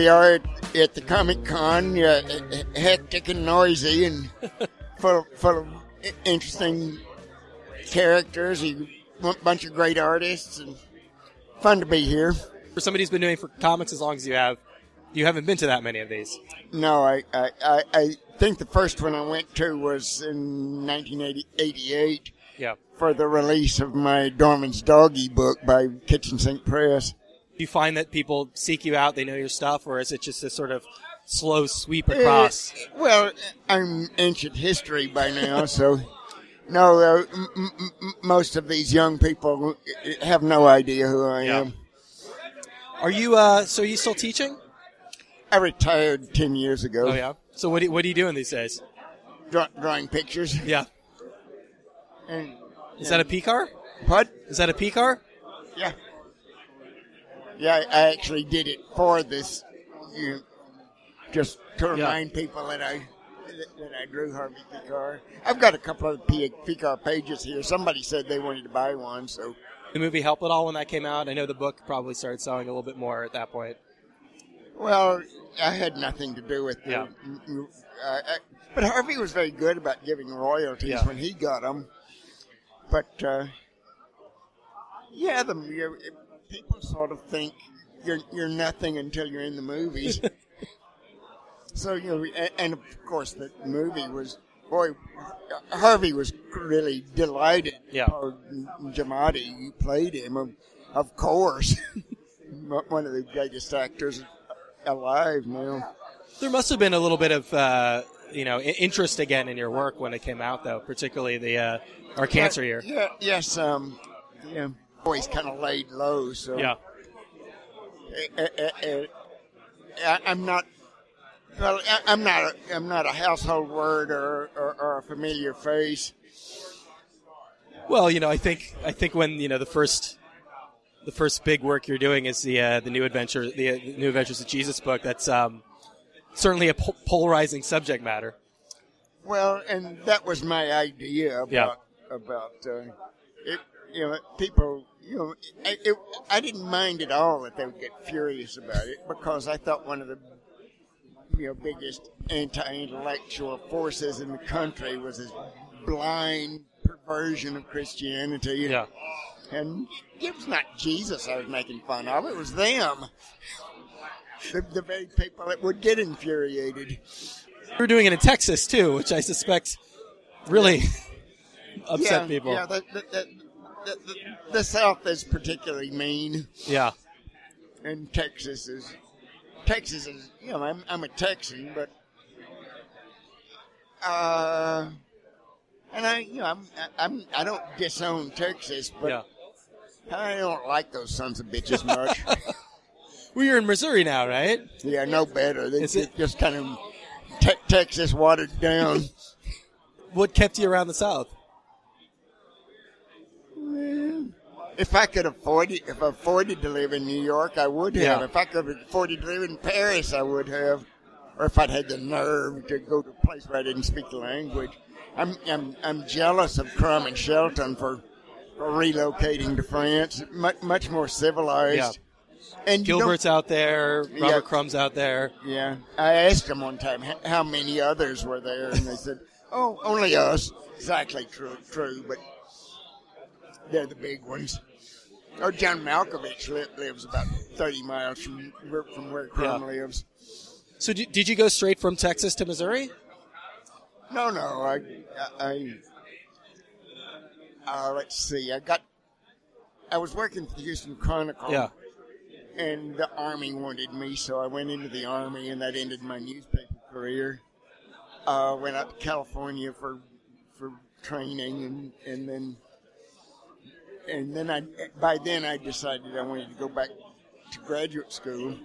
we are at, at the Comic Con, uh, hectic and noisy, and full, full of interesting characters, a bunch of great artists, and fun to be here. For somebody who's been doing for comics as long as you have, you haven't been to that many of these. No, I, I, I, I think the first one I went to was in 1988 Yeah. for the release of my Dorman's Doggy book by Kitchen Sink Press. Do you find that people seek you out, they know your stuff, or is it just a sort of slow sweep across? Uh, well, I'm ancient history by now, so no, uh, m- m- m- most of these young people have no idea who I Yeah. am. Are you, uh, so are you still teaching? I retired 10 years ago. Oh, yeah. So what, do, what are you doing these days? Draw- drawing pictures. Yeah. And, Is that a Pekar? what? Is that a Pekar? Yeah. Yeah, I, actually did it for this, you know, just to remind people that I that, I drew Harvey Pekar. I've got a couple of Picar pages here. Somebody said they wanted to buy one, so The movie helped at all when that came out? I know the book probably started selling a little bit more at that point. well, I had nothing to do with the. Yeah. Uh, I, but Harvey was very good about giving royalties Yeah. when he got them. But uh, yeah, the people sort of think you're you're nothing until you're in the movies. so you know, a- and of course the movie was boy. Harvey was really delighted. Yeah. You played him, of, of course. One of the greatest actors alive now. There must have been a little bit of, uh, you know, interest again in your work when it came out, though, particularly the uh, our cancer year. Yeah, yes. Um, yeah, always kind of laid low. So Yeah. uh, uh, uh, I, I'm not. Well, I'm not. A, I'm not a household word or, or, or a familiar face. Well, you know, I think I think when you know the first the first big work you're doing is the uh, the new adventure the, uh, the new adventures of Jesus book. That's um, certainly a po- polarizing subject matter. Well, and that was my idea about Yeah. about uh, it. You know, people. You know, I, it, I didn't mind at all that they would get furious about it because I thought one of the you know biggest anti-intellectual forces in the country was this blind perversion of Christianity. Yeah. And it was not Jesus I was making fun of; it was them. The, the very people that would get infuriated. We're doing it in Texas too, which I suspect really upset yeah, people. Yeah, the, the, the South is particularly mean, yeah. and Texas is. Texas is, you know, I'm, I'm a Texan, but. Uh, and I, you know, I'm, I'm, I don't disown Texas, but yeah. I don't like those sons of bitches much. Well, you're in Missouri now, right? yeah, no better. They Is it- just kind of te- Texas watered down. What kept you around the South? If I could afford it, if I afforded to live in New York, I would have. Yeah. If I could afford to live in Paris, I would have. Or if I'd had the nerve to go to a place where I didn't speak the language. I'm I'm, I'm jealous of Crumb and Shelton for, for relocating to France. Much much more civilized. Yeah. And Gilbert's out there, Robert Yeah. Crumb's out there. Yeah, I asked them one time how many others were there, and they said, "Oh, only us." Exactly true, true, but they're the big ones. Or John Malkovich lives about thirty miles from where, from where Crumb Yeah. lives. So did, did you go straight from Texas to Missouri? No, no, I, I, I uh, let's see, I got, I was working for the Houston Chronicle. Yeah. and the army wanted me, so I went into the army, and that ended my newspaper career. Uh, went out to California for for training, and and then and then I by then I decided I wanted to go back to graduate school,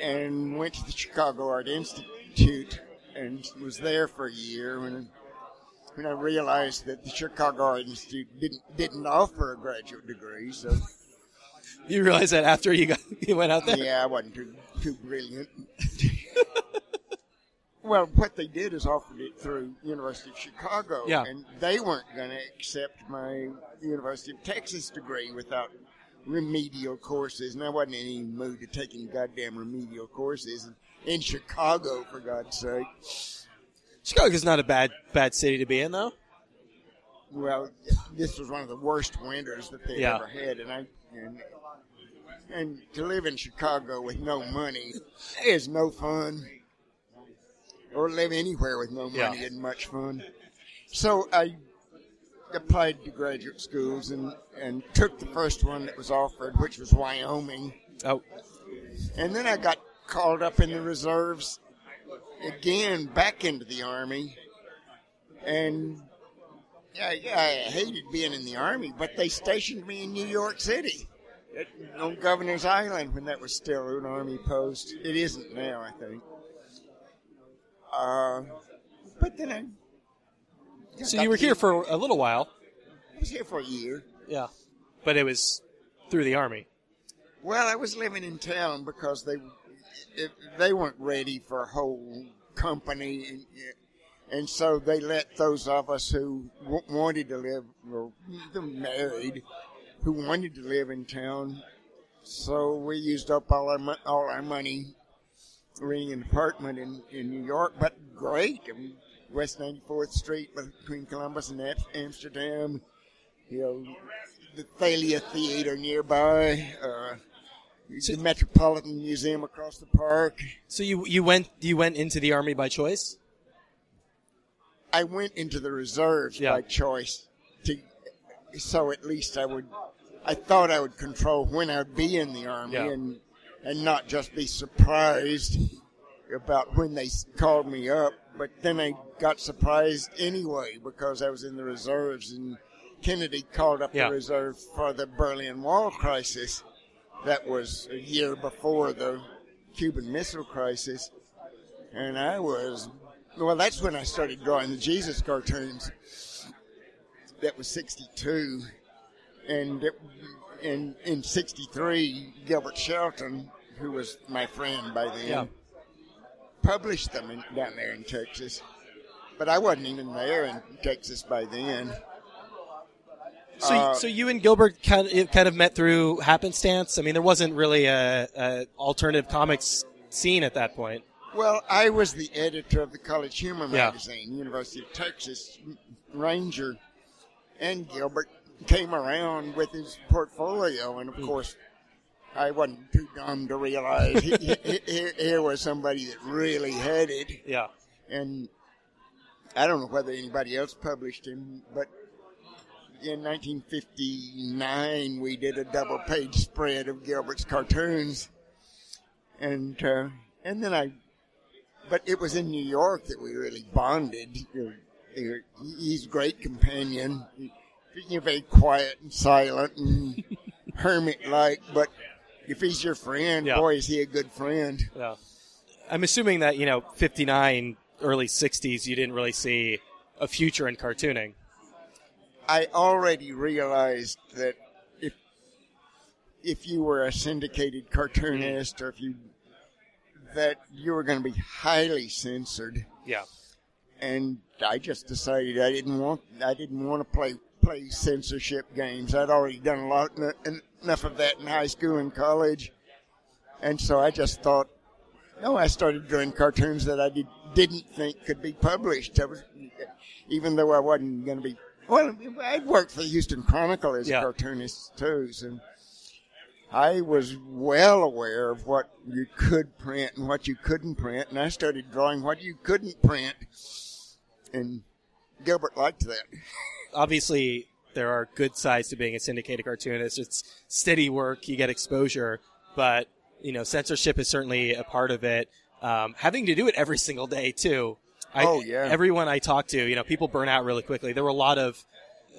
and went to the Chicago Art Institute, and was there for a year when. When I realized that the Chicago Art Institute didn't didn't offer a graduate degree, so You realized that after you got you went out there. yeah, I wasn't too too brilliant. well, what they did is offered it through University of Chicago, Yeah. and they weren't going to accept my University of Texas degree without remedial courses, and I wasn't in any mood to take any goddamn remedial courses in Chicago, for God's sake. Chicago's not a bad bad city to be in, though. Well, this was one of the worst winters that they Yeah. ever had, and I and, and to live in Chicago with no money is no fun. Or live anywhere with no money Yeah. isn't much fun. So I applied to graduate schools and, and took the first one that was offered, which was Wyoming. Oh, And then I got called up in the reserves again, back into the Army. And I, I hated being in the Army, but they stationed me in New York City at, on Governor's Island when that was still an Army post. It isn't now, I think. Uh, but then I. so you were here for a little while, I was here for a year. yeah, but it was through the army. Well, I was living in town because they it, they weren't ready for a whole company, and, and so they let those of us who w- wanted to live, or married, who wanted to live in town. So we used up all our all our money renting an apartment in, in New York, but great. I mean, West 94th Street between Columbus and Amsterdam. You know, the Thalia Theater nearby. Uh, the Metropolitan Museum across the park. So you you went you went into the army by choice? I went into the reserves Yeah. by choice to, so at least I would, I thought I would control when I'd be in the army Yeah. and, and not just be surprised about when they called me up. But then I got surprised anyway because I was in the reserves and Kennedy called up Yeah. the reserve for the Berlin Wall crisis. That was a year before the Cuban Missile Crisis. And I was, well, that's when I started drawing the Jesus cartoons. That was 62. And it, in, in 63, Gilbert Shelton, who was my friend by then, Yeah. published them in, down there in Texas. But I wasn't even there in Texas by then. So Uh, so you and Gilbert kind of, kind of met through happenstance. I mean, there wasn't really a, a alternative comics scene at that point. Well, I was the editor of the College Humor Yeah. magazine, University of Texas Ranger, and Gilbert came around with his portfolio, and of course, I wasn't too dumb to realize he, he, he- here, was somebody that really had it, Yeah. and I don't know whether anybody else published him, but in 1959 we did a double-page spread of Gilbert's cartoons, and uh, and then I but it was in New York that we really bonded. He's a great companion. You're very quiet and silent and hermit-like, but if he's your friend, Yeah. boy, is he a good friend. Yeah. I'm assuming that you know, 59, early 60s, you didn't really see a future in cartooning. I already realized that if if you were a syndicated cartoonist or if you that you were going to be highly censored. Yeah. and I just decided I didn't want I didn't want to play play censorship games. I'd already done a lot en- enough of that in high school and college, and so I just thought, no, I started drawing cartoons that I did, didn't think could be published. I was, even though I wasn't going to be. Well, I'd worked for the Houston Chronicle as Yeah. a cartoonist too, so I was well aware of what you could print and what you couldn't print, and I started drawing what you couldn't print. And Gilbert liked that. Obviously, there are good sides to being a syndicated cartoonist. It's steady work, you get exposure, but you know, censorship is certainly a part of it. Um, having to do it every single day too. I, Oh, yeah. Everyone I talk to, you know, people burn out really quickly. There were a lot of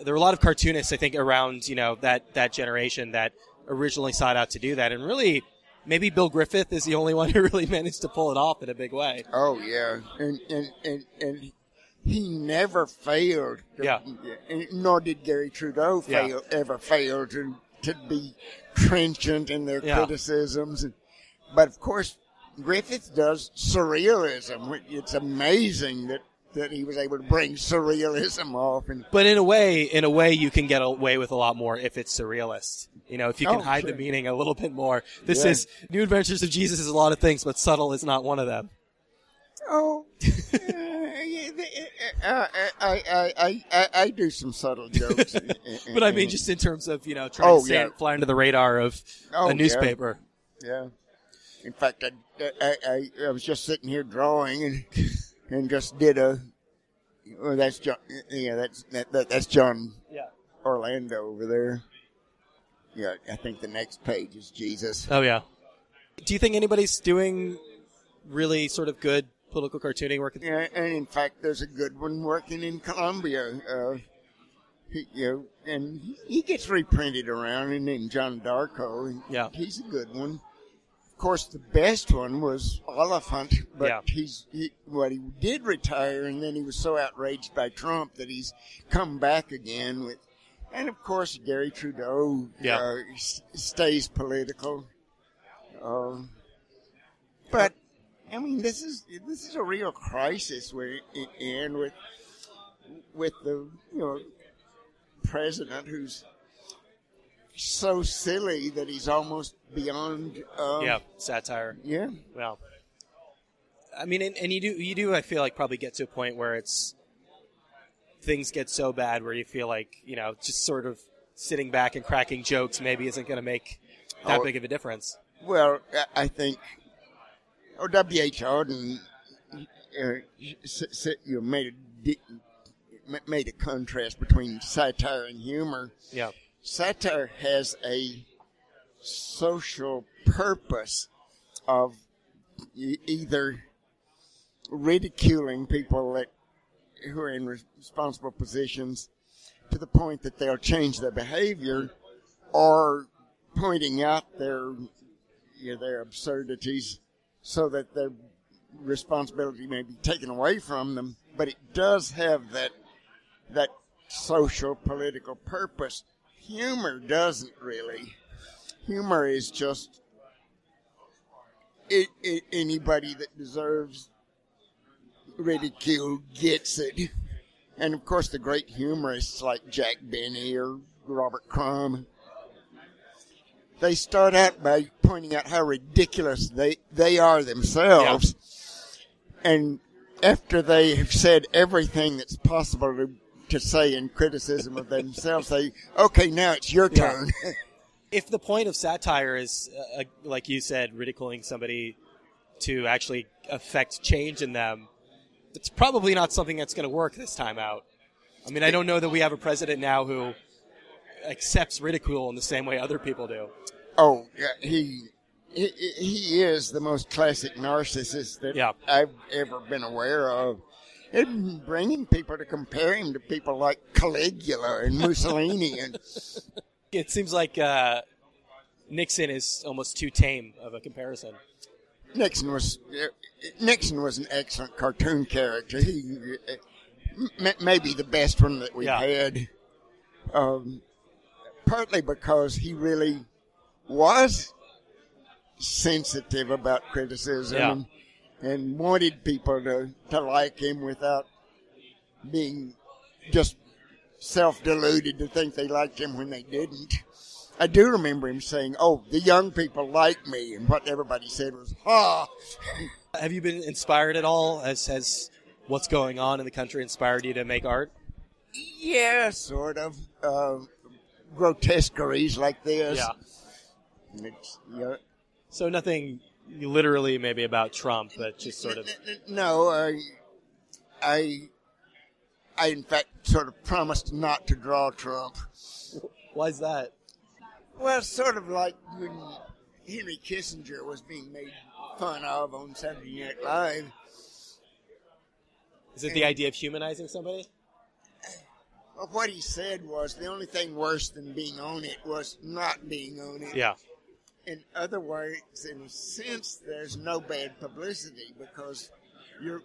there were a lot of cartoonists, I think, around you know that that generation that originally sought out to do that, and really, maybe Bill Griffith is the only one who really managed to pull it off in a big way. Oh yeah, and and and, and he never failed. Yeah. Nor did Garry Trudeau Yeah. fail ever fail to to be trenchant in their Yeah. criticisms. And, but of course, Griffith does surrealism. It's amazing that that he was able to bring surrealism off. And But in a way, in a way, you can get away with a lot more if it's surrealist. You know, if you can Oh, hide sure. the meaning a little bit more. This Yeah. is New Adventures of Jesus is a lot of things, but subtle is not one of them. oh, yeah, I, I, I, I, I do some subtle jokes. But I mean, just in terms of you know trying Oh, to stay, yeah. fly under the radar of Oh, a newspaper. Yeah. In fact, I, I, I, I was just sitting here drawing and and just did a. Well, that's John. Yeah, that's that, that that's John Yeah. Orlando over there. Yeah, I think the next page is Jesus. Oh yeah. Do you think anybody's doing really sort of good political cartooning work? Yeah, and in fact, there's a good one working in Columbia. Uh, he, you know, and he gets reprinted around, and then John Darkow. And Yeah. he's a good one. Of course, the best one was Oliphant, but Yeah. he's he, well, he did retire, and then he was so outraged by Trump that he's come back again with, and of course, Garry Trudeau Yeah. uh, stays political. Um, but I mean, this is this is a real crisis we're in with with the you know president who's so silly that he's almost beyond. Um, Yeah, satire. yeah. Well, I mean, and, and you do you do I feel like probably get to a point where it's things get so bad where you feel like you know just sort of sitting back and cracking jokes maybe isn't going to make that Oh. big of a difference. Well, I- I think. Oh, W. H. Auden, uh, you made a made a contrast between satire and humor. Yeah, satire has a social purpose of either ridiculing people that who are in responsible positions to the point that they'll change their behavior or pointing out their you know, their absurdities so that their responsibility may be taken away from them but it does have that that social political purpose. Humor doesn't really. Humor is just it, it, anybody that deserves ridicule gets it. And of course the great humorists like jack benny or robert crumb they start out by pointing out how ridiculous they, they are themselves and after they have said everything that's possible to, to say in criticism of themselves, they okay, now it's your Yeah. turn. if the point of satire is uh, uh, like you said, ridiculing somebody to actually affect change in them, it's probably not something that's going to work this time out. I mean, I don't know that we have a president now who accepts ridicule in the same way other people do. oh, yeah, he, he he is the most classic narcissist that Yeah. I've ever been aware of. And bringing people to compare him to people like Caligula and Mussolini and It seems like uh, Nixon is almost too tame of a comparison. Nixon was uh, Nixon was an excellent cartoon character. He uh, m- maybe the best one that we Yeah. had. Um, partly because he really was sensitive about criticism Yeah. and, wanted people to, to like him without being just self-deluded to think they liked him when they didn't. I do remember him saying, "Oh, the young people like me," and what everybody said was, "Ah." Have you been inspired at all? Has has what's going on in the country inspired you to make art? Yeah, sort of. Uh, grotesqueries like this. And It's, you know, So nothing literally maybe about Trump, but just sort of. No, I, I, I in fact sort of promised not to draw Trump. Why is that? Well, sort of like when Henry Kissinger was being made fun of on Saturday Night Live. Is it the idea of humanizing somebody? Well, what he said was the only thing worse than being on it was not being on it. Yeah. in other words, in a sense, there's no bad publicity because you're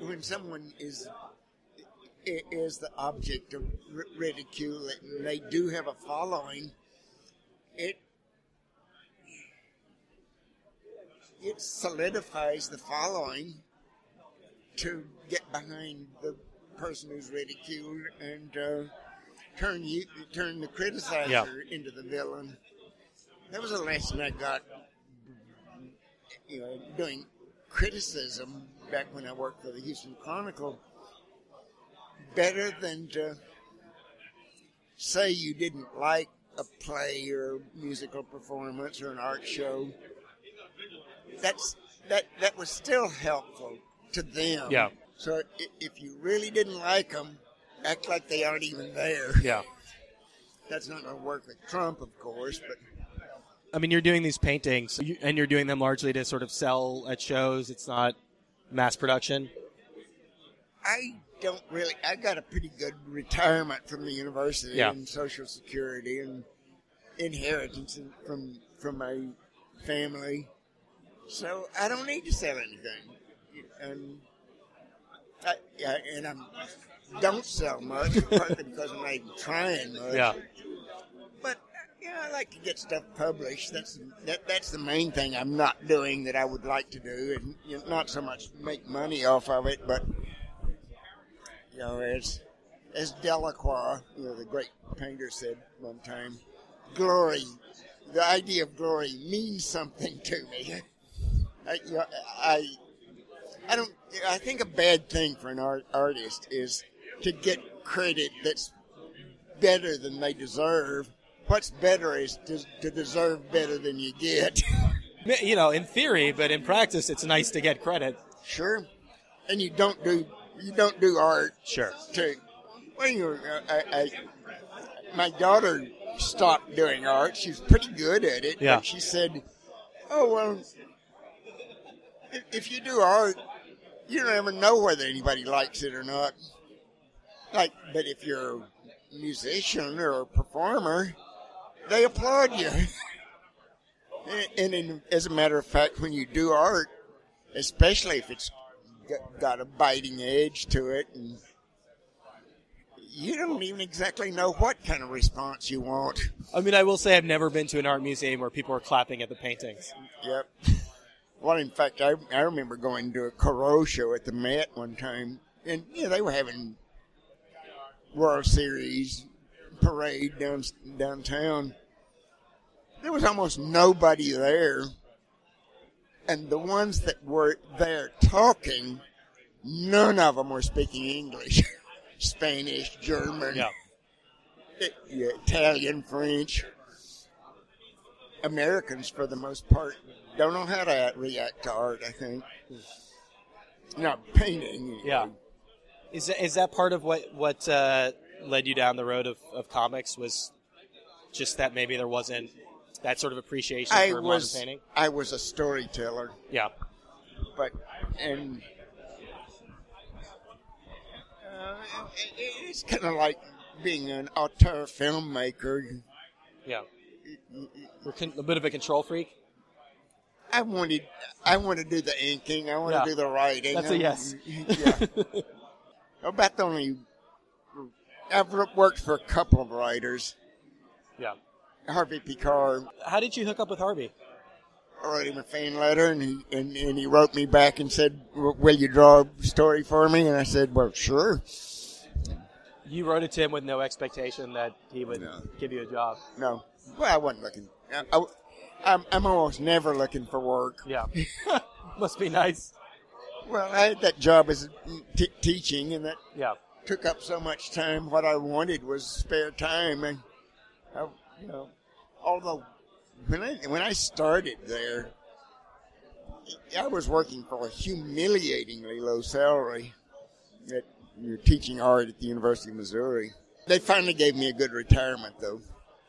when someone is is the object of ri- ridicule and they do have a following. It it solidifies the following to get behind the person who's ridiculed and uh, turn you turn the criticizer Yeah. into the villain. That was a lesson I got, you know, doing criticism back when I worked for the Houston Chronicle. Better than to say you didn't like a play or musical performance or an art show. That's that that was still helpful to them. Yeah. So if you really didn't like them, act like they aren't even there. Yeah. That's not going to work with Trump, of course, but I mean, you're doing these paintings, and you're doing them largely to sort of sell at shows. It's not mass production. I don't really. I got a pretty good retirement from the university Yeah. and Social Security and inheritance from from my family, so I don't need to sell anything. And I, yeah, and I'm don't sell much partly because I'm not even trying much. Yeah. But yeah, I like to get stuff published. That's that, that's the main thing I'm not doing that I would like to do, and you know, not so much make money off of it, but you know, as as Delacroix, you know, the great painter said one time, glory, the idea of glory means something to me. I, you know, I, I don't. I think a bad thing for an art, artist is to get credit that's better than they deserve. What's better is to, to deserve better than you get. You know, in theory, but in practice, it's nice to get credit. sure, and you don't do you don't do art Sure. to. Well, you I, I, my daughter stopped doing art. She's pretty good at it. Yeah. She said, "Oh well, if you do art, you don't ever know whether anybody likes it or not. Like, but if you're a musician or a performer, they applaud you." And, and in, as a matter of fact, when you do art, especially if it's got, got a biting edge to it, and you don't even exactly know what kind of response you want. I mean, I will say I've never been to an art museum where people are clapping at the paintings. Yep. Well, in fact, I, I remember going to a Corot show at the Met one time, and yeah, they were having World Series parade down downtown. There was almost nobody there, and the ones that were there talking, none of them were speaking English, Spanish, German, Yeah. yeah, Italian, French. Americans, for the most part, don't know how to react to art. I think. Not painting. Yeah. Is that, is that part of what what uh, led you down the road of, of comics? Was just that maybe there wasn't that sort of appreciation I for was. modern painting? I was a storyteller, Yeah. but and uh, it- it's kind of like being an auteur filmmaker. Yeah. You're con- a bit of a control freak. I wanted, I want to do the inking. I want Yeah. to do the writing. That's a yes. Yeah. About the only. I've worked for a couple of writers. Yeah. Harvey Pekar How did you hook up with Harvey? I wrote him a fan letter, and he and, and he wrote me back and said, "W- "Will you draw a story for me?" And I said, "Well, sure." You wrote it to him with no expectation that he would No. give you a job. No, well, I wasn't looking. I, I, I'm, I'm almost never looking for work. Yeah. Must be nice. Well, I had that job as t- teaching, and that Yeah. took up so much time. What I wanted was spare time, and I, you know, although when I when I started there, I was working for a humiliatingly low salary. That you're teaching art at the University of Missouri. They finally gave me a good retirement, though.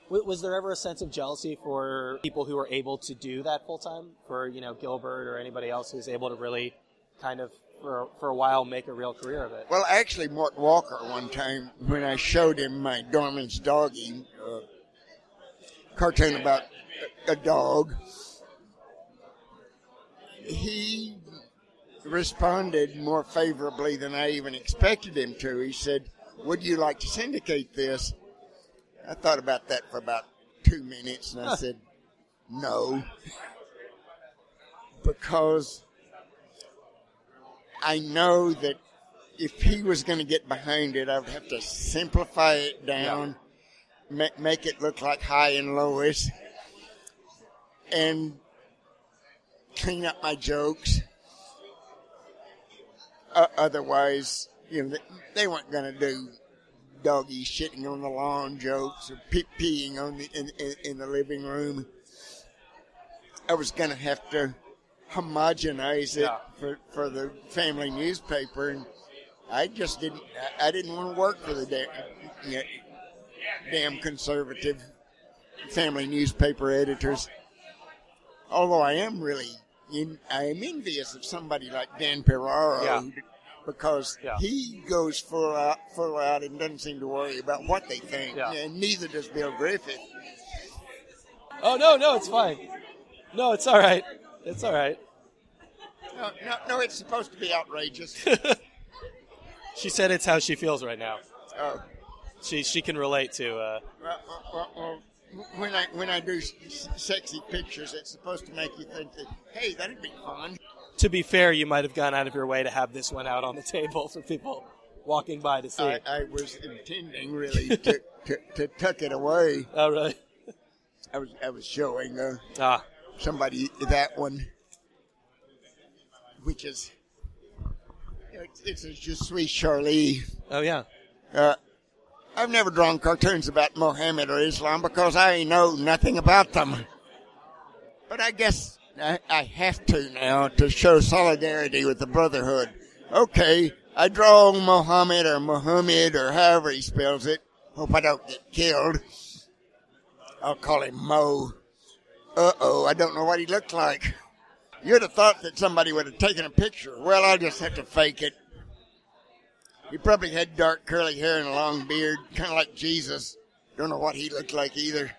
Was there ever a sense of jealousy for people who were able to do that full time? For you know Gilbert or anybody else who was able to really kind of for for a while make a real career of it? Well, actually, Mort Walker one time when I showed him my Dorman's Doggy uh, cartoon about a dog, he responded more favorably than I even expected him to. He said, "Would you like to syndicate this?" I thought about that for about two minutes, and I said, "No," because I know that if he was going to get behind it, I would have to simplify it down, ma- make it look like Hi and Lois, and clean up my jokes. Uh, otherwise, you know, they, they weren't going to do doggy shitting on the lawn jokes or pee- peeing on the in, in, in the living room. I was going to have to homogenize it Yeah. for, for the family newspaper, and I just didn't. I I didn't want to work for the damn, damn conservative family newspaper editors. Although I am really, in, I am envious of somebody like Dan Piraro. Yeah. Because Yeah. he goes full out, full out, and doesn't seem to worry about what they think. Yeah. And neither does Bill Griffith. Oh no, no, it's fine. No, it's all right. It's all right. No, no, no, it's supposed to be outrageous. She said it's how she feels right now. Oh. She she can relate to. Uh, Well, well, well, when I when I do s- sexy pictures, it's supposed to make you think that hey, that'd be fun. To be fair, you might have gone out of your way to have this one out on the table for people walking by to see. I, I was intending really to, to, to tuck it away. All right. I was I was showing uh, Ah, somebody that one, which is it's, it's Je suis Charlie. oh yeah. Uh, I've never drawn cartoons about Mohammed or Islam because I know nothing about them. But I guess I, I have to now to show solidarity with the Brotherhood. Okay, I draw Mohammed or Muhammad or however he spells it. Hope I don't get killed. I'll call him Mo. Uh oh, I don't know what he looked like. You'd have thought that somebody would have taken a picture. Well, I'll just have to fake it. He probably had dark curly hair and a long beard, kind of like Jesus. Don't know what he looked like either.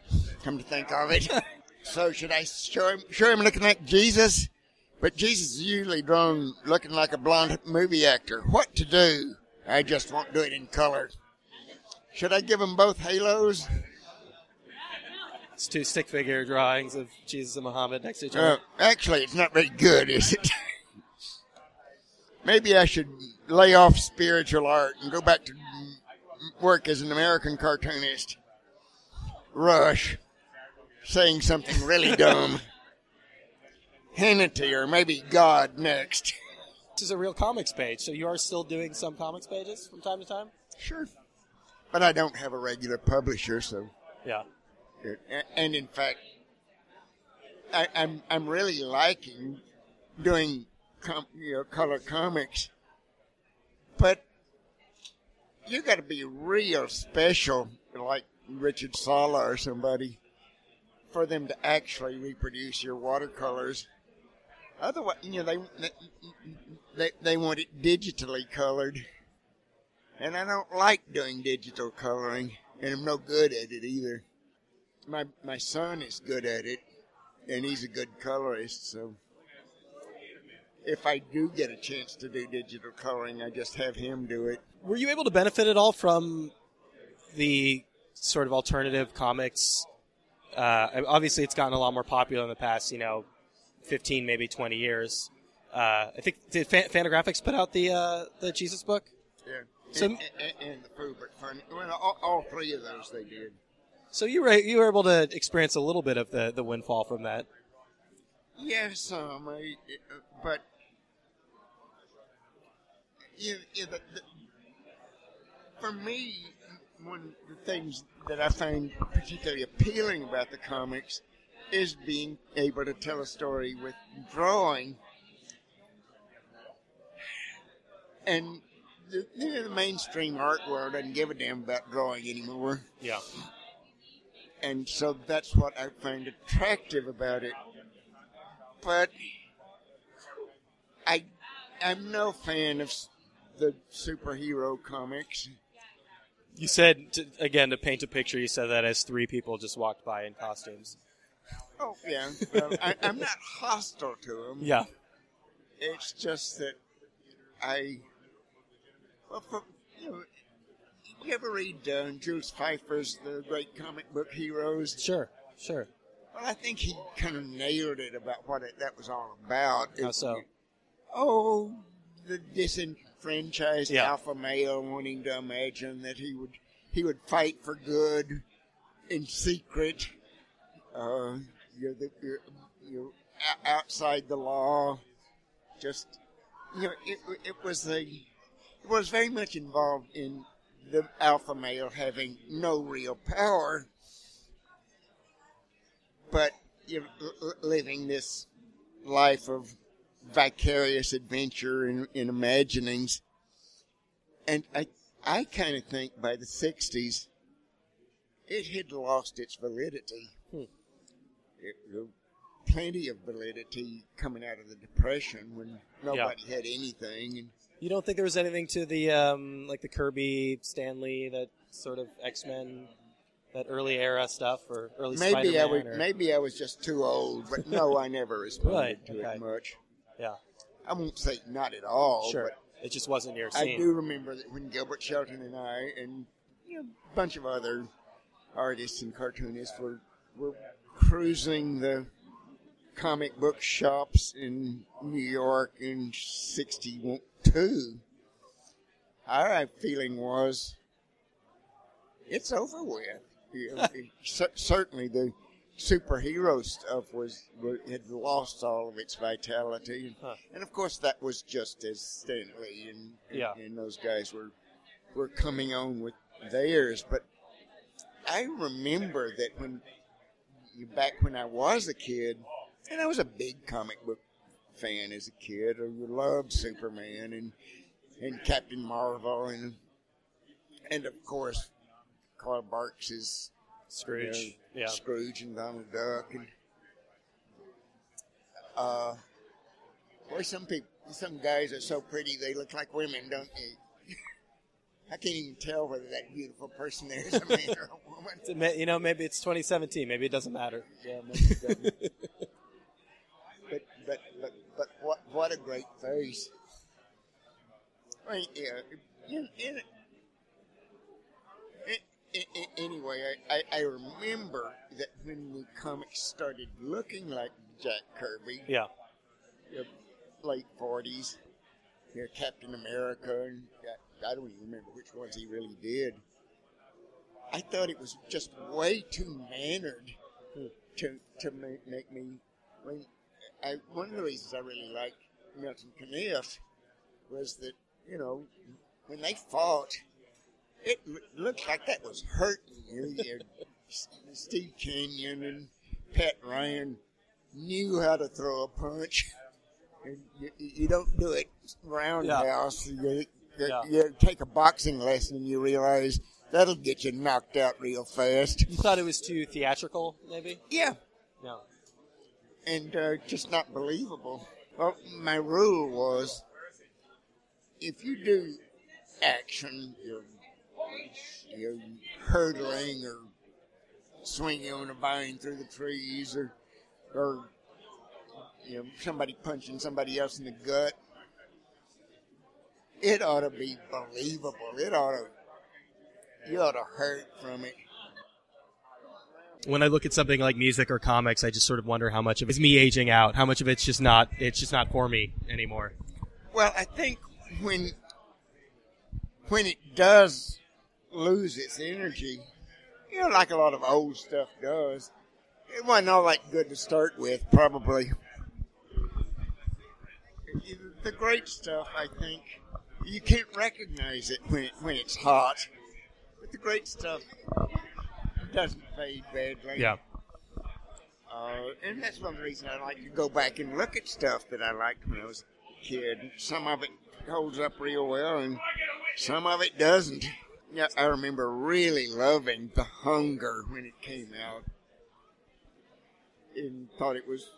Come to think of it. so should I show him, show him looking like Jesus? But Jesus is usually drawn looking like a blonde movie actor. What to do? I just won't do it in color. Should I give them both halos? It's two stick figure drawings of Jesus and Muhammad next to each Uh, other. actually, it's not very good, is it? Maybe I should lay off spiritual art and go back to work as an American cartoonist. Rush, saying something really dumb. Hannity or maybe God next. This is a real comics page, so you are still doing some comics pages from time to time. Sure. But I don't have a regular publisher, so. Yeah. And in fact, I, I'm I'm really liking doing com, you know color comics, but you got to be real special, like Richard Sala or somebody, for them to actually reproduce your watercolors. Otherwise, you know they they they want it digitally colored, and I don't like doing digital coloring, and I'm no good at it either my my son is good at it, and he's a good colorist. So if I do get a chance to do digital coloring, I just have him do it. Were you able to benefit at all from the sort of alternative comics? Uh, obviously, it's gotten a lot more popular in the past, you know, 15, maybe 20 years. Uh, I think did Fan- Fantagraphics put out the uh, the Jesus book? Yeah. So- and, and, and the. Well, all, all three of those they did. So you were you were able to experience a little bit of the, the windfall from that. Yes, some, I, but you, the, the, for me, one of the things that I find particularly appealing about the comics is being able to tell a story with drawing, and the, you know, the mainstream art world doesn't give a damn about drawing anymore Yeah. and so that's what I find attractive about it. But I, I'm no fan of the superhero comics. You said to, again to paint a picture. You said that as three people just walked by in costumes. Oh yeah, well, I, I'm not hostile to them. Yeah. It's just that I, well, for, you know, you ever read uh, Jules Feiffer's The Great Comic Book Heroes? Sure. Sure. Well, I think he kind of nailed it about what it, that was all about. How It- so? Oh, the disenfranchised Yeah. alpha male wanting to imagine that he would he would fight for good in secret. Uh, you're the you're, you're outside the law. Just you know, it, it was a it was very much involved in the alpha male having no real power, but you know, l- l- living this life of vicarious adventure and, and imaginings. And I, I kind of think by the 60s, it had lost its validity. Hmm. It, plenty of validity coming out of the Depression when nobody had anything. And You don't think there was anything to the um, like the Kirby, Stan Lee, that sort of X Men, that early era stuff, or early maybe I Spider-Man, would, or- maybe I was just too old, but no, I never responded Right, to okay. it much. Yeah, I won't say not at all, sure. but It just wasn't your I do remember that when Gilbert Shelton and I and you know, a bunch of other artists and cartoonists were were cruising the comic book shops in New York in '62. Our feeling was it's over with. You know, certainly, the superhero stuff was, had lost all of its vitality, Huh. and of course, that was just as Stan Lee and, and, Yeah. and those guys were were coming on with theirs. But I remember that when back when I was a kid, and I was a big comic book fan as a kid. I loved Superman and and Captain Marvel and and of course Carl Barks is Scrooge. Yeah. Scrooge and Donald Duck and uh boy some people some guys are so pretty they look like women, don't they? I can't even tell whether that beautiful person there is a man or a woman. You know, maybe it's 2017. Maybe it doesn't matter. Yeah, maybe it doesn't. but but but but what what a great face. I mean, yeah. In, in, in, in, anyway, I, I, I remember that when the comics started looking like Jack Kirby, Yeah. the late forties, you know, Captain America, and I, don't even remember which ones he really did. I thought it was just way too mannered to to make, make me. I mean, I, one of the reasons I really liked Milton Caniff was that you know when they fought, it looked like that was hurting you. you Steve Canyon and Pat Ryan knew how to throw a punch. You, you don't do it roundhouse. You, you, Yeah. you take a boxing lesson and you realize that'll get you knocked out real fast. You thought it was too theatrical, maybe? Yeah, No. and uh, just not believable. Well, my rule was if you do action, you're, you're hurdling or swinging on a vine through the trees or, or you know, somebody punching somebody else in the gut. It ought to be believable. It ought to, you ought to hurt from it. When I look at something like music or comics, I just sort of wonder how much of it's me aging out, how much of it's just not, it's just not for me anymore. Well, I think when when it does lose its energy, you know, like a lot of old stuff does, it wasn't all that good to start with, probably. The great stuff, I think, you can't recognize it when it, when it's hot, but the great stuff doesn't fade badly. Yeah. Uh, and that's one reason I like to go back and look at stuff that I liked when I was a kid. Some of it holds up real well, and some of it doesn't. Yeah, I remember really loving The Hunger when it came out, and thought it was.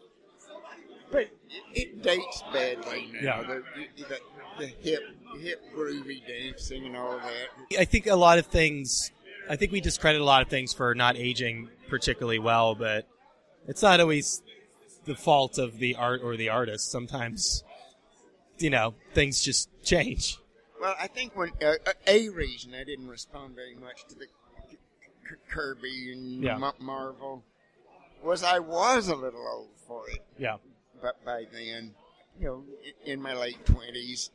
But it, dates badly now. Yeah. The, the, the hip, hip groovy dancing and all that. I think a lot of things, I think we discredit a lot of things for not aging particularly well, but it's not always the fault of the art or the artist. Sometimes, you know, things just change. Well, I think when uh, a reason I didn't respond very much to the K- K- Kirby and Yeah. Ma- Marvel was I was a little old for it, Yeah. but by then, you know, in my late twenties,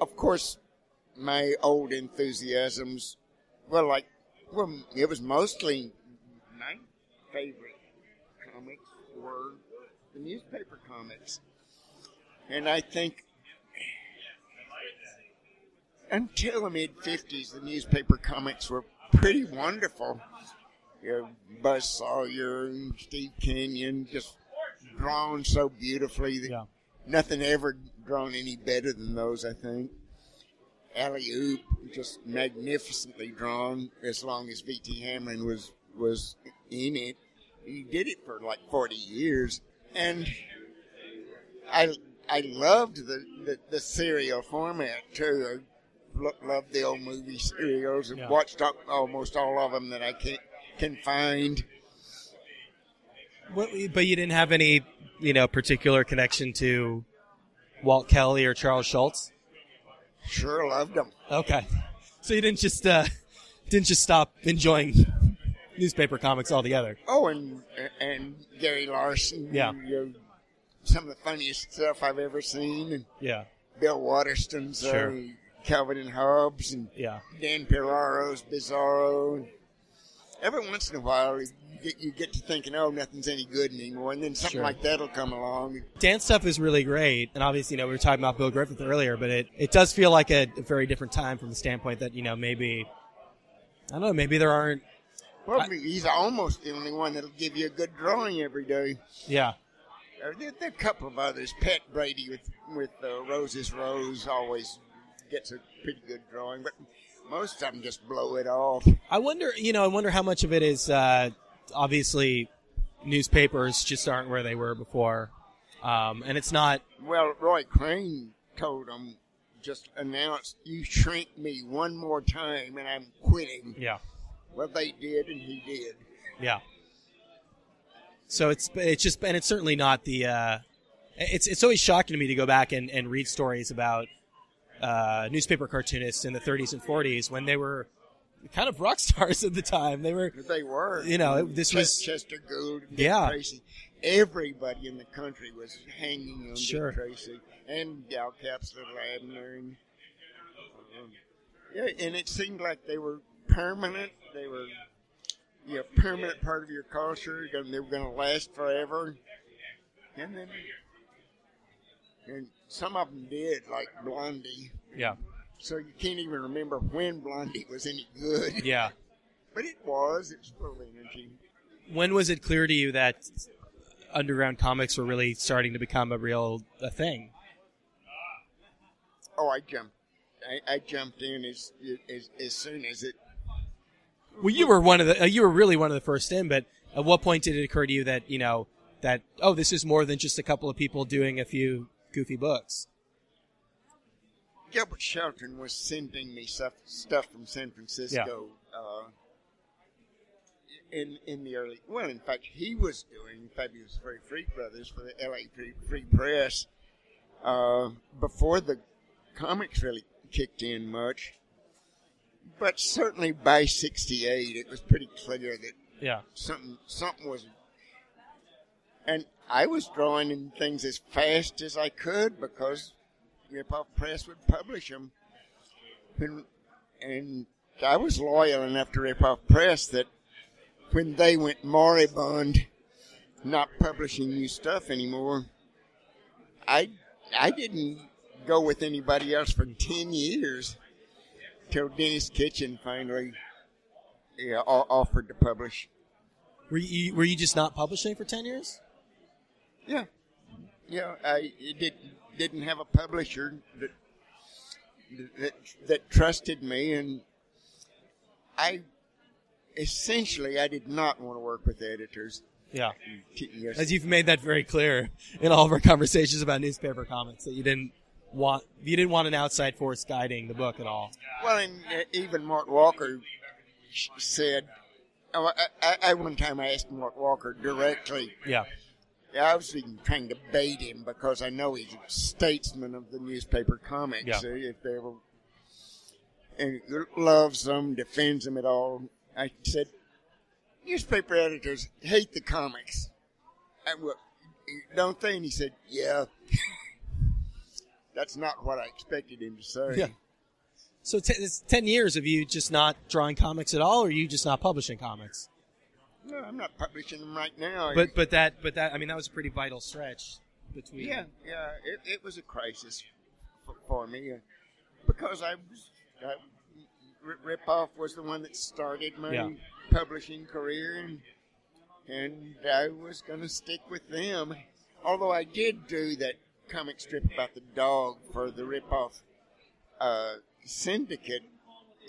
of course, my old enthusiasms, well, like, well, it was mostly my favorite comics were the newspaper comics. And I think until the mid 50s, the newspaper comics were pretty wonderful. You know, Buz Sawyer and Steve Canyon just drawn so beautifully that Yeah. nothing ever drawn any better than those, I think. Alley Oop, just magnificently drawn as long as V.T. Hamlin was, was in it. He did it for like 40 years. And I, I loved the, the, the serial format too. I lo- loved the old movie serials and Yeah. watched al- almost all of them that I can, can find. What, but you didn't have any, you know, particular connection to Walt Kelly or Charles Schulz. Sure loved them. Okay, so you didn't just uh, didn't just stop enjoying newspaper comics altogether. Oh, and and Gary Larson. Yeah. you know, some of the funniest stuff I've ever seen. And Yeah, Bill Watterson's Sure. uh, Calvin and Hobbes and yeah, Dan Piraro's Bizarro. Every once in a while, you get, you get to thinking, oh, nothing's any good anymore, and then something Sure. like that'll come along. Dan stuff is really great, and obviously, you know, we were talking about Bill Griffith earlier, but it, it does feel like a, a very different time from the standpoint that you know maybe I don't know, maybe there aren't. Well, I- he's almost the only one that'll give you a good drawing every day. Yeah, Uh, There, there are a couple of others. Pat Brady with with uh, Rose is Rose always gets a pretty good drawing, but most of them just blow it off. I wonder, you know, I wonder how much of it is uh, obviously newspapers just aren't where they were before, um, and it's not. Well, Roy Crane told him, just announced, "You shrink me one more time, and I'm quitting." Yeah, Well, they did, and he did. yeah. So it's it's just and it's certainly not the. Uh, it's it's always shocking to me to go back and, and read stories about uh, newspaper cartoonists in the 30s and 40s when they were kind of rock stars at the time. They were. They were. You know, it- this Ch- was- Chester Gould, Yeah. Tracy. Everybody in the country was hanging on Sure. Dick Tracy and Al Capp's Little Abner, and um, yeah, and it seemed like they were permanent. They were, know, permanent part of your culture. and They were going to last forever, and then, and some of them did, like Blondie. yeah So you can't even remember when Blondie was any good. yeah. But it was. It was full of energy. When was it clear to you that underground comics were really starting to become a real a thing? Oh, I jumped. I, I jumped in as, as as soon as it. Well, you were one of the uh, you were really one of the first in, but at what point did it occur to you that you know that oh this is more than just a couple of people doing a few goofy books? Gilbert Shelton was sending me stuff stuff from San Francisco. Uh, in in the early, well, in fact, he was doing Fabulous Furry Freak Brothers for the L.A. Free, Free Press uh, before the comics really kicked in much. But certainly by '68, it was pretty clear that Yeah, something something was and I was drawing in things as fast as I could because Ripoff Press would publish them and, and I was loyal enough to Ripoff Press that when they went moribund not publishing new stuff anymore I I didn't go with anybody else for 10 years till Denis Kitchen finally yeah, offered to publish were you were you just not publishing for ten years? Yeah, yeah. I did didn't have a publisher that that that trusted me, and I essentially I did not want to work with editors. Yeah, Yes. as you've made that very clear in all of our conversations about newspaper comics that you didn't want you didn't want an outside force guiding the book at all. Well, and uh, even Mort Walker said. Oh, I, I, I one time I asked Mort Walker directly. Yeah, I was even trying to bait him because I know he's a statesman of the newspaper comics. Yeah. uh, If they ever and loves them, defends them at all. I said, newspaper editors hate the comics. I, well, don't they? And he said, yeah. that's not what I expected him to say. Yeah. So t- it's ten years of you just not drawing comics at all, or you just not publishing comics? No, I'm not publishing them right now. But but that but that I mean that was a pretty vital stretch between. yeah, yeah, it, it was a crisis for, for me uh, because I was I, Ripoff was the one that started my Yeah. publishing career, and and I was going to stick with them. Although I did do that comic strip about the dog for the Ripoff uh, syndicate,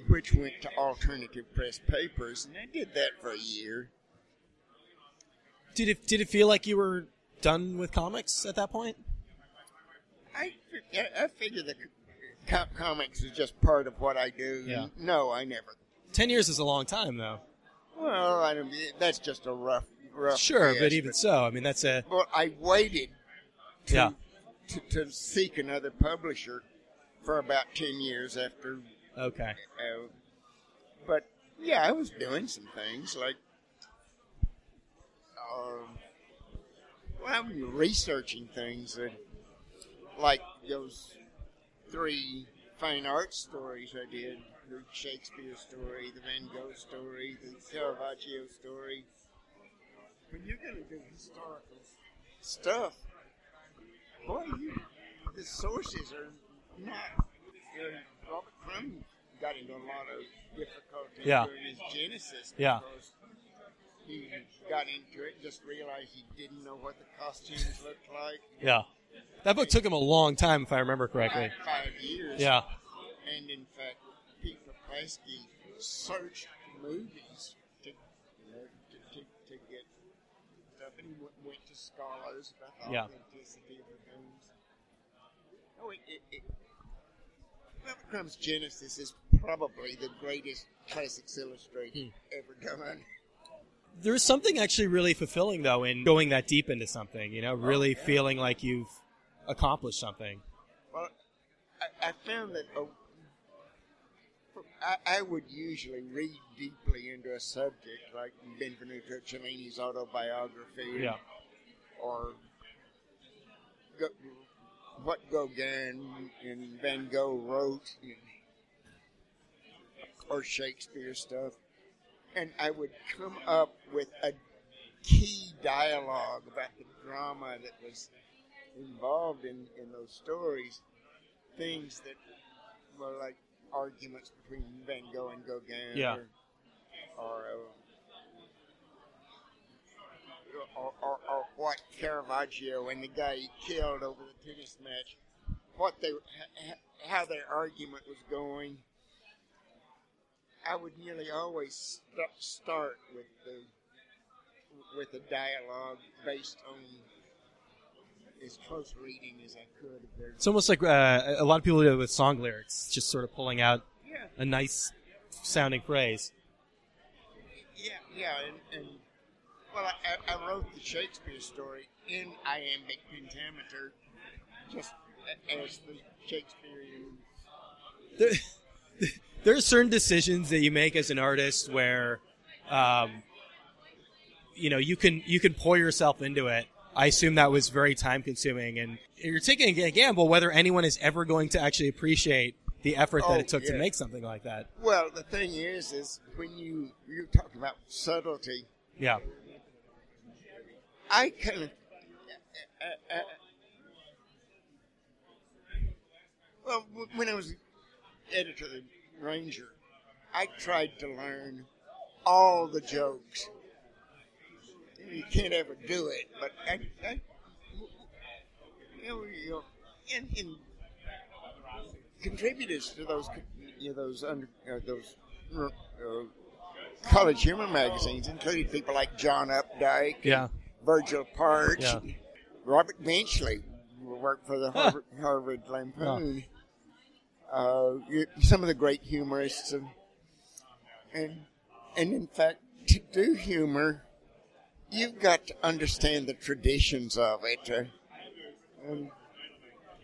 which went to alternative press papers, and I did that for a year. Did it did it feel like you were done with comics at that point? I, I- figure that co- comics is just part of what I do. Yeah. No, I never. Ten years is a long time, though. Well, I don't, that's just a rough, rough. Sure, guess, but even so, I mean that's a Well, I waited to, Yeah. to, to seek another publisher for about 10 years after. okay. Uh, but, yeah, I was doing some things like. Um, well, I was researching things that, like those three fine art stories I did the Shakespeare story, the Van Gogh story, the Caravaggio story. When you're going to do historical stuff, boy, you, the sources are not. You know, Robert Crumb got into a lot of difficulty Yeah. during his Genesis Yeah. He got into it, and just realized he didn't know what the costumes looked like. Yeah. That book took him a long time, if I remember correctly. Five, five years. Yeah. And in fact, Pete Poplaski searched movies to, you know, to, to, to get stuff, and he went, went to scholars about the Yeah. authenticity of the things. Oh, it, it, it, Genesis is probably the greatest classics illustrated Hmm. ever done. There's something actually really fulfilling though in going that deep into something, you know, oh, really yeah. feeling like you've accomplished something. Well, I, I found that oh, I, I would usually read deeply into a subject like Benvenuto Cellini's autobiography, Yeah. or Go, what Gauguin and Van Gogh wrote, or Shakespeare stuff, and I would come up with a key dialogue about the drama that was involved in, in those stories, things that were like arguments between Van Gogh and Gauguin, Yeah. or, or, uh, or, or, or what Caravaggio and the guy he killed over the tennis match, what they, how their argument was going. I would nearly always st- start with the with a dialogue based on as close reading as I could of their. It's almost like uh, a lot of people do it with song lyrics, just sort of pulling out Yeah, a nice sounding phrase. yeah, yeah, and, and well, I, I wrote the Shakespeare story in iambic pentameter, just as the Shakespearean. there, there are certain decisions that you make as an artist where, um, you know, you can you can pour yourself into it. I assume that was very time consuming, and you're taking a gamble whether anyone is ever going to actually appreciate the effort that Oh, it took to make something like that. Well, the thing is, is when you you're talking about subtlety, Yeah, I can. of. Uh, uh, well, when I was editor of the Ranger, I tried to learn all the jokes. You can't ever do it, but I, I you know, and, and contributors to those, you know, those under uh, those uh, college humor magazines included people like John Updike, yeah, Virgil Parch, Yeah. Robert Benchley, who worked for the Harvard, Harvard Lampoon. Uh, some of the great humorists, and, and and in fact, to do humor, you've got to understand the traditions of it, uh, and,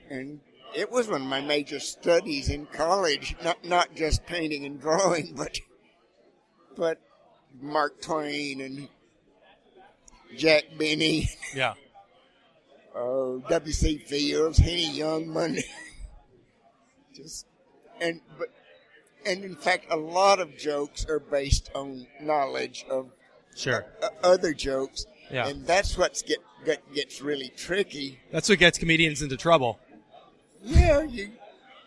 and it was one of my major studies in college. Not not just painting and drawing, but but Mark Twain and Jack Benny yeah. uh, W.C. Fields, Henny Youngman, sketches, and but and in fact, a lot of jokes are based on knowledge of Sure. uh, other jokes, Yeah. and that's what's get, get gets really tricky. That's what gets comedians into trouble. Yeah, you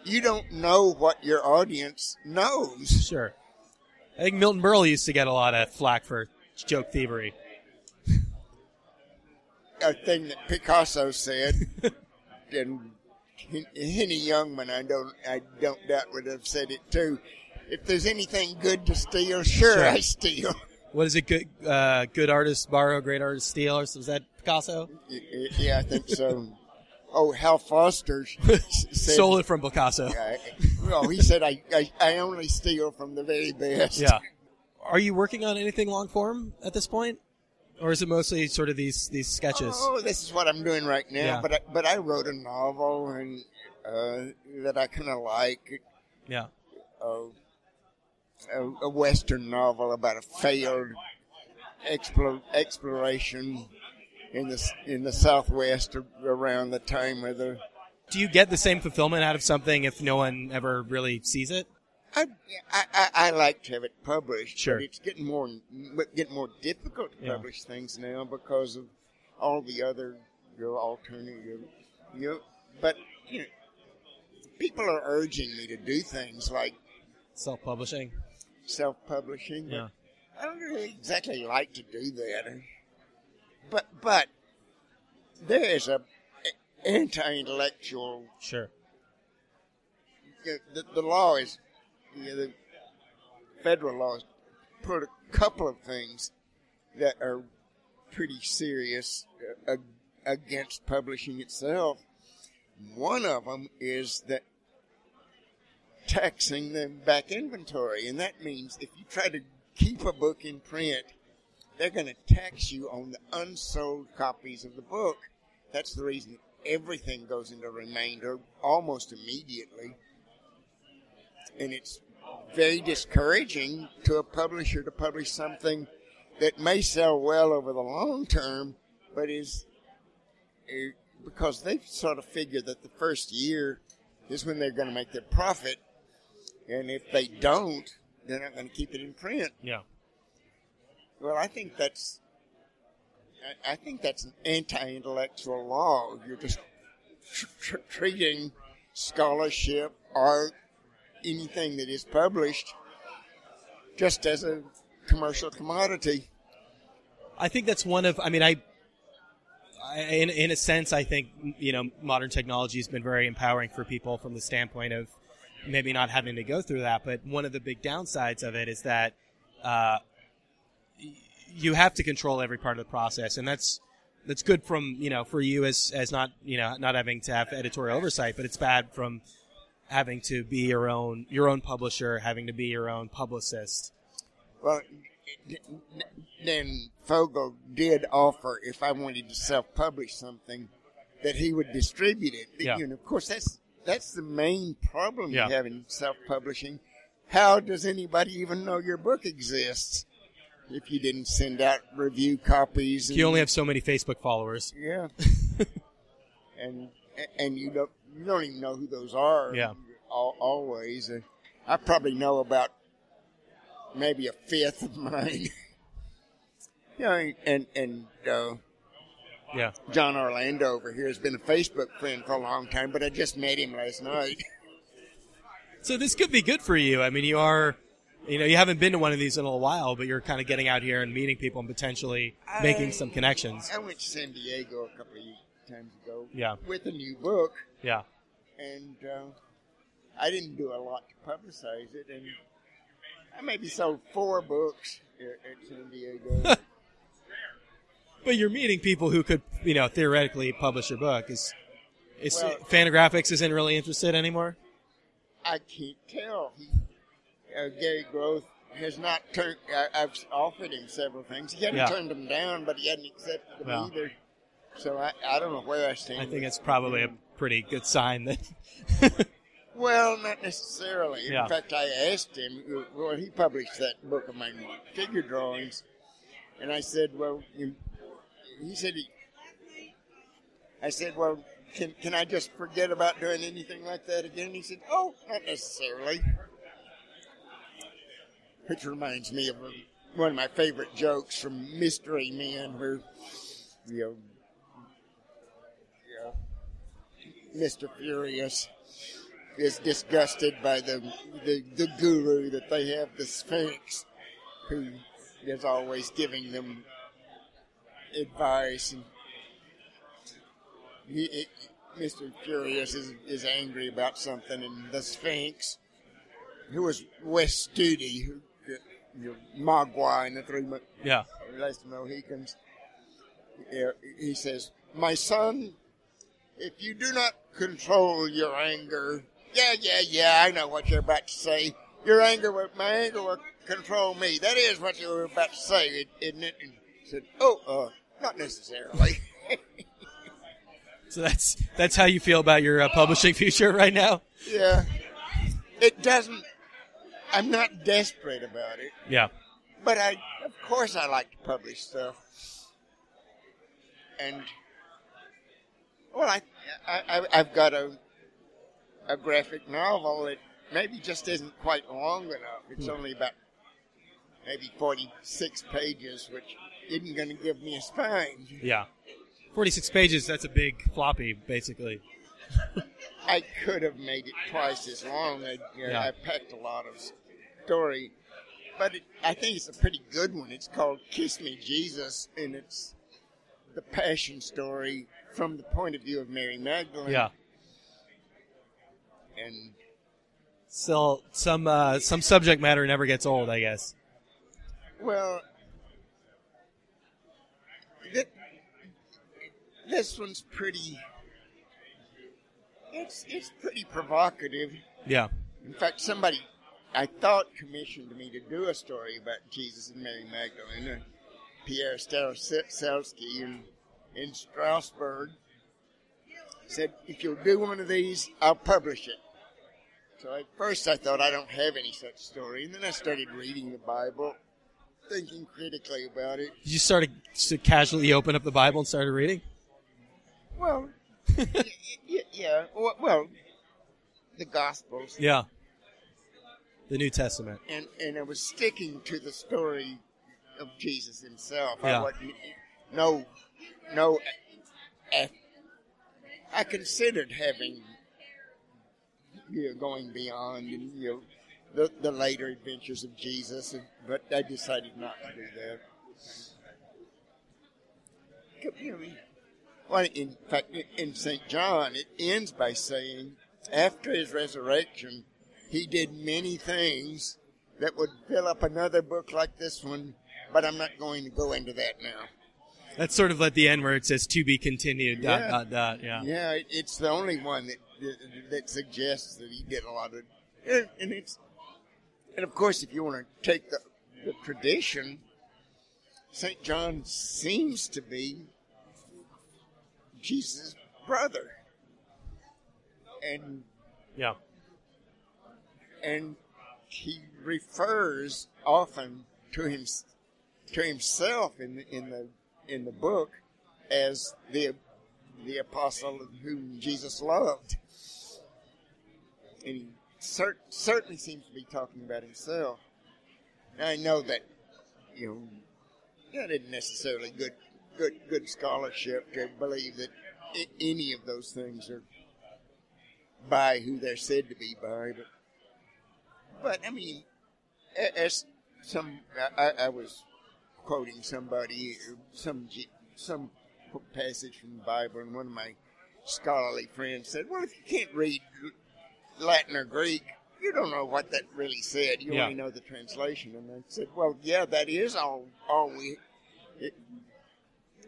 you don't know what your audience knows. Sure. I think Milton Berle used to get a lot of flack for joke thievery. A thing that Picasso said, and Henny Youngman, I don't I don't doubt would have said it too. If there's anything good to steal, sure, Sure. I steal. What is it? Good, uh, good artists borrow, great artists steal. Or was that Picasso? Yeah, I think so. Oh, Hal Foster said, Stole it from Picasso. Uh, well, he said, I, I, I only steal from the very best. Yeah. Are you working on anything long form at this point, or is it mostly sort of these these sketches? Oh, this is what I'm doing right now. Yeah. But I, but I wrote a novel and uh, that I kind of like. Yeah. Uh, a, a western novel about a failed explo- exploration in the in the southwest around the time of the. Do you get the same fulfillment out of something if no one ever really sees it? I, I, I- like to have it published, Sure. but it's getting more getting more difficult to Yeah. publish things now because of all the other you know, alternative. You know, but you know, people are urging me to do things like Self-publishing. self-publishing. Yeah. I don't really exactly like to do that. But but there is a anti-intellectual. Sure. The, the law is the federal laws put a couple of things that are pretty serious uh, against publishing itself. One of them is that taxing the back inventory, and that means if you try to keep a book in print, they're going to tax you on the unsold copies of the book. That's the reason everything goes into remainder almost immediately. And it's very discouraging to a publisher to publish something that may sell well over the long term, but is eh, because they've sort of figure that the first year is when they're going to make their profit, and if they don't, they're not going to keep it in print. Yeah. Well, I think that's I- I think that's an anti-intellectual law. You're just tr- tr- treating scholarship, art, anything that is published, just as a commercial commodity. I think that's one of. I mean, I, I in in a sense, I think you know modern technology has been very empowering for people from the standpoint of maybe not having to go through that. But one of the big downsides of it is that uh, you have to control every part of the process, and that's that's good from you know for you as as not you know not having to have editorial oversight, but it's bad from having to be your own your own publisher, having to be your own publicist. Well, then Fogel did offer if I wanted to self-publish something that he would distribute it. Yeah. You know, of course, that's that's the main problem Yeah. you have in self-publishing. How does anybody even know your book exists if you didn't send out review copies? You only have so many Facebook followers. yeah, and and you don't you don't even know who those are. Yeah. al- always. Uh, I probably know about maybe a fifth of mine. you know, and and uh, Yeah. John Orlando over here has been a Facebook friend for a long time, but I just met him last night. So this could be good for you. I mean, you are, you know, you haven't been to one of these in a while, but you're kind of getting out here and meeting people and potentially making some connections. I went to San Diego a couple of times ago Yeah. with a new book, Yeah. and uh, I didn't do a lot to publicize it, and I maybe sold four books at, San Diego. But you're meeting people who could, you know, theoretically publish your book. Is is Well- Fantagraphics isn't really interested anymore? I can't tell. He, uh, Gary Groth has not turned. I, I've offered him several things. He hadn't Yeah. turned them down, but he hadn't accepted them Yeah. either. So I, I don't know where I stand. I think it's probably a pretty good sign that. Well, not necessarily. Yeah. In fact, I asked him. Well, he published that book of my figure drawings, and I said, "Well," you, he said, he, "I said, well, can, can I just forget about doing anything like that again? And He said, oh, not necessarily. Which reminds me of one of my favorite jokes from Mystery Men, where, you know, you know Mr. Furious is disgusted by the, the, the guru that they have, the Sphinx, who is always giving them advice. And he, he, Mr. Furious is, is angry about something, and the Sphinx, who was Wes Studi, who, you know, Magua in the Three Mo- Yeah. Last Mohicans, he says, My son, if you do not control your anger, yeah, yeah, yeah, I know what you're about to say. Your anger, will, my anger will control me. That is what you were about to say, isn't it? And said, Oh, uh, not necessarily. So that's that's how you feel about your uh, publishing future right now. yeah. It doesn't, I'm not desperate about it, Yeah. but I, of course, I like to publish stuff. And, well, I, I, I- I've got a, a graphic novel that maybe just isn't quite long enough. It's hmm. only about maybe 46 pages, which isn't going to give me a spine. Yeah. Forty-six pages. That's a big floppy, basically. I could have made it twice as long. I, you know, Yeah. I packed a lot of story, but it, I think it's a pretty good one. It's called "Kiss Me, Jesus," and it's the passion story from the point of view of Mary Magdalene. Yeah. and so some uh, some subject matter never gets old, I guess. well, th- this one's pretty. It's it's pretty provocative. Yeah. In fact, somebody I thought commissioned me to do a story about Jesus and Mary Magdalene, and Pierre Staroselsky in, in Strasbourg. Said, if you'll do one of these, I'll publish it. So at first I thought I don't have any such story, and then I started reading the Bible, thinking critically about it. You started to casually open up the Bible and started reading. Well, y- y- yeah, well, well, the Gospels. Yeah. The New Testament. and and I was sticking to the story of Jesus himself. Yeah. I wasn't no no. I considered having you know going beyond and you know the the later adventures of Jesus, and, but I decided not to do that. Well, in fact, in St. John, it ends by saying, after his resurrection, he did many things that would fill up another book like this one, but I'm not going to go into that now. That's sort of at the end where it says to be continued. Dot Yeah. dot dot. Yeah. Yeah, it, it's the only one that, that that suggests that he did a lot of, and, and it's, and of course, if you want to take the, the tradition, Saint John seems to be Jesus' brother, and Yeah. and he refers often to him to himself in the, in the in the book as the the apostle whom Jesus loved, and he cer- certainly seems to be talking about himself. I know that you know that isn't necessarily good good good scholarship to believe that I- any of those things are by who they're said to be by, but but I mean, as some I, I was quoting somebody, some some passage from the Bible, and one of my scholarly friends said, "Well, if you can't read Latin or Greek, you don't know what that really said. You Yeah. only know the translation." And I said, "Well, yeah, that is all. All we." It,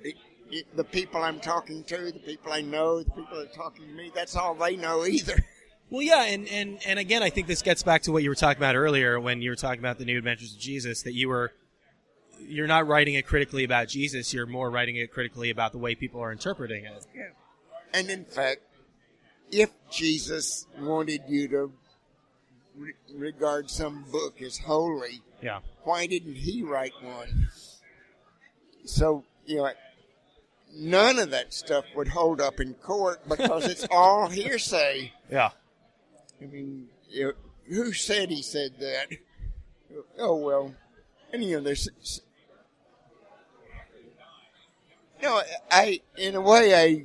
it, it, the people I'm talking to, the people I know, the people that are talking to me, that's all they know either. Well, yeah, and, and, and again, I think this gets back to what you were talking about earlier when you were talking about the New Adventures of Jesus. That you were, you're not writing it critically about Jesus. You're more writing it critically about the way people are interpreting it. And in fact, if Jesus wanted you to re- regard some book as holy, Yeah. why didn't he write one? So, you know, none of that stuff would hold up in court because it's all hearsay. Yeah. I mean, you know, who said he said that? Oh well, and you know, there's. No, I in a way I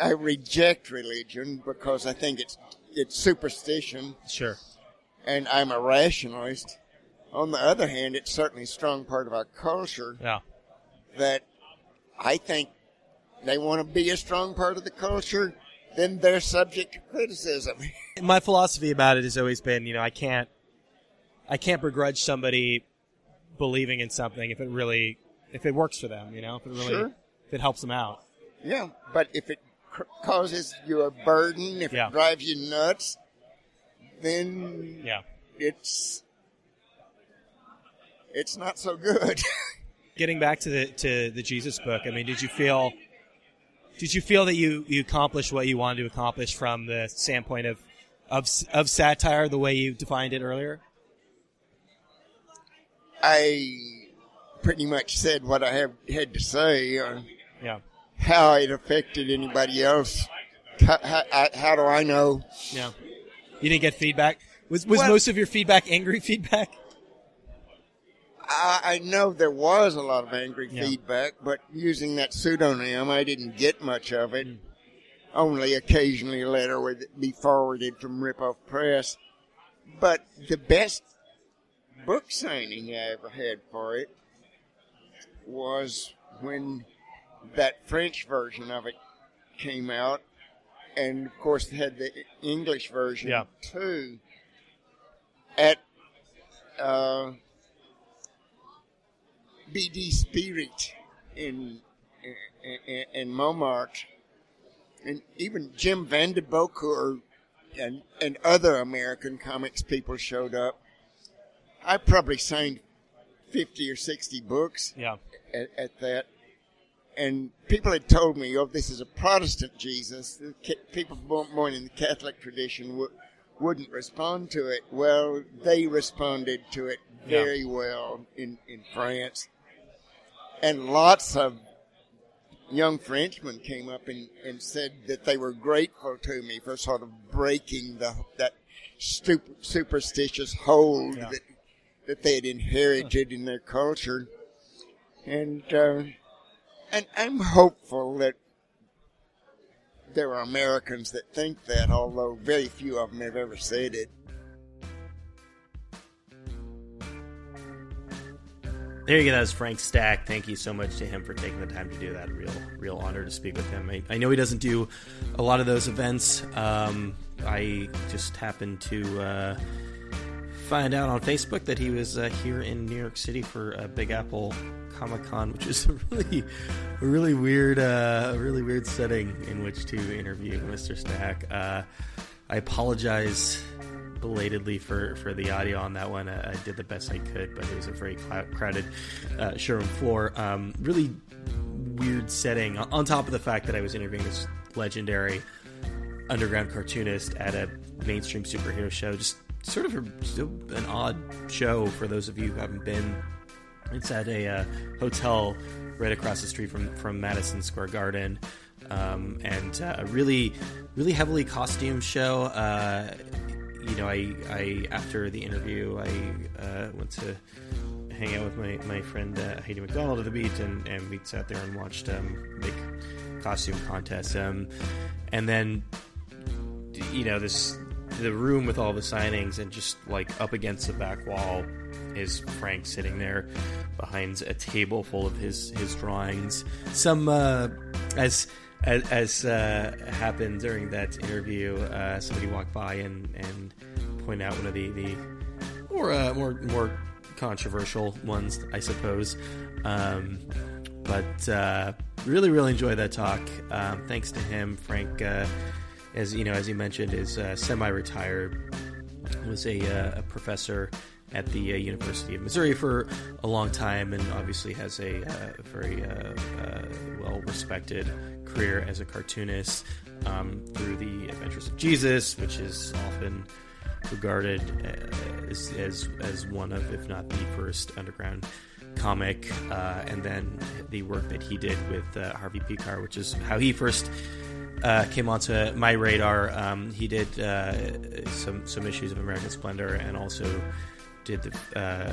I reject religion because I think it's it's superstition, Sure. and I'm a rationalist. On the other hand, it's certainly a strong part of our culture Yeah. that I think they want to be a strong part of the culture, then they're subject to criticism. My philosophy about it has always been, you know, I can't, I can't begrudge somebody believing in something if it really, if it works for them, you know, if it really, Sure. It helps them out. Yeah, but if it cr- causes you a burden, if Yeah. it drives you nuts, then Yeah. it's it's not so good. Getting back to the to the Jesus book, I mean, did you feel, did you feel that you you accomplished what you wanted to accomplish from the standpoint of of of satire, the way you defined it earlier? I pretty much said what I have had to say Yeah. how it affected anybody else. How, how, how do I know? Yeah. You didn't get feedback. Was was Well- most of your feedback angry feedback? I, I know there was a lot of angry Yeah. feedback, but using that pseudonym, I didn't get much of it. Hmm. Only occasionally a letter would be forwarded from Ripoff Press. But the best book signing I ever had for it was when that French version of it came out, and of course they had the English version Yeah. too. At uh, BD Spirit in, in, in Montmartre, and even Jim Van de Beaucourt and, and other American comics people showed up. I probably signed 50 or 60 books Yeah. at, at that. And people had told me, oh, this is a Protestant Jesus. People born in the Catholic tradition w- wouldn't respond to it. Well, they responded to it Yeah. very well in, in France. And lots of young Frenchmen came up and, and said that they were grateful to me for sort of breaking the that stup- superstitious hold Yeah. that that they had inherited in their culture, and uh, and I'm hopeful that there are Americans that think that, although very few of them have ever said it. There you go. That was Frank Stack. Thank you so much to him for taking the time to do that. Real, real honor to speak with him. I, I know he doesn't do a lot of those events. Um, I just happened to uh, find out on Facebook that he was uh, here in New York City for uh, Big Apple Comic Con, which is a really, a really weird, uh, a really weird setting in which to interview Mr. Stack. Uh, I apologize belatedly for, for the audio on that one. I, I did the best I could, but it was a very clou- crowded uh, showroom floor. Um, really weird setting. On top of the fact that I was interviewing this legendary underground cartoonist at a mainstream superhero show, just sort of a- an odd show for those of you who haven't been. It's at a uh, hotel right across the street from from Madison Square Garden, um, and uh, a really really heavily costume show. Uh, you know, I, I after the interview, I uh, went to hang out with my, my friend uh, Heidi MacDonald at the beach, and, and we sat there and watched um, make costume contests. Um, and then, you know, this the room with all the signings, and just like up against the back wall is Frank sitting there behind a table full of his his drawings. Some uh, as as, uh, happened during that interview, uh, somebody walked by and and pointed out one of the the more uh, more more controversial ones, I suppose. Um, but uh, really, really enjoyed that talk. Um, thanks to him, Frank. Uh, as you know, as you mentioned, is uh, semi-retired. Was a, uh, a professor at the uh, University of Missouri for a long time, and obviously has a uh, very uh, uh, well-respected career as a cartoonist um, through the Adventures of Jesus, which is often regarded uh, as, as as one of, if not the first, underground comic, uh, and then the work that he did with Harvey Pekar, which is how he first uh, came onto my radar. Um, he did uh, some some issues of American Splendor, and also did the uh,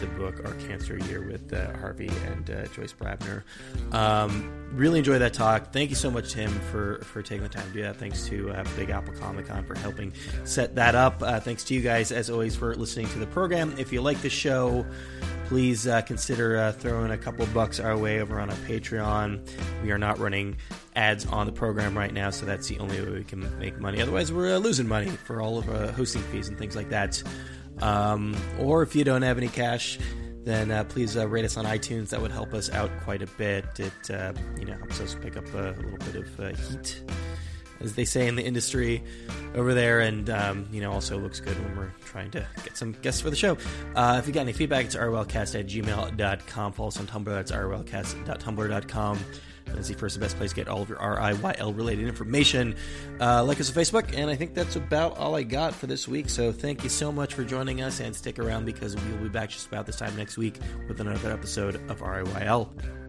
the book Our Cancer Year with uh, Harvey and uh, Joyce Brabner. Um, really enjoyed that talk. Thank you so much, Tim, for for taking the time to do that. Thanks to uh, Big Apple Comic Con for helping set that up. Uh, thanks to you guys, as always, for listening to the program. If you like the show, please uh, consider throwing a couple bucks our way over on our Patreon. We are not running ads on the program right now, so that's the only way we can make money. Otherwise, we're losing money for all of uh, hosting fees and things like that. Um, or if you don't have any cash, then uh, please uh, rate us on iTunes. That would help us out quite a bit. It uh, you know helps us pick up a, little bit of uh, heat, as they say in the industry over there, and um, you know also looks good when we're trying to get some guests for the show. Uh, if you got any feedback, it's rwlcast at gmail.com. Follow us on Tumblr. That's rwlcast.tumblr.com. That's the first and best place to get all of your RIYL related information. Uh, like us on Facebook, and I think that's about all I got for this week. So thank you so much for joining us, and stick around because we will be back just about this time next week with another episode of RIYL.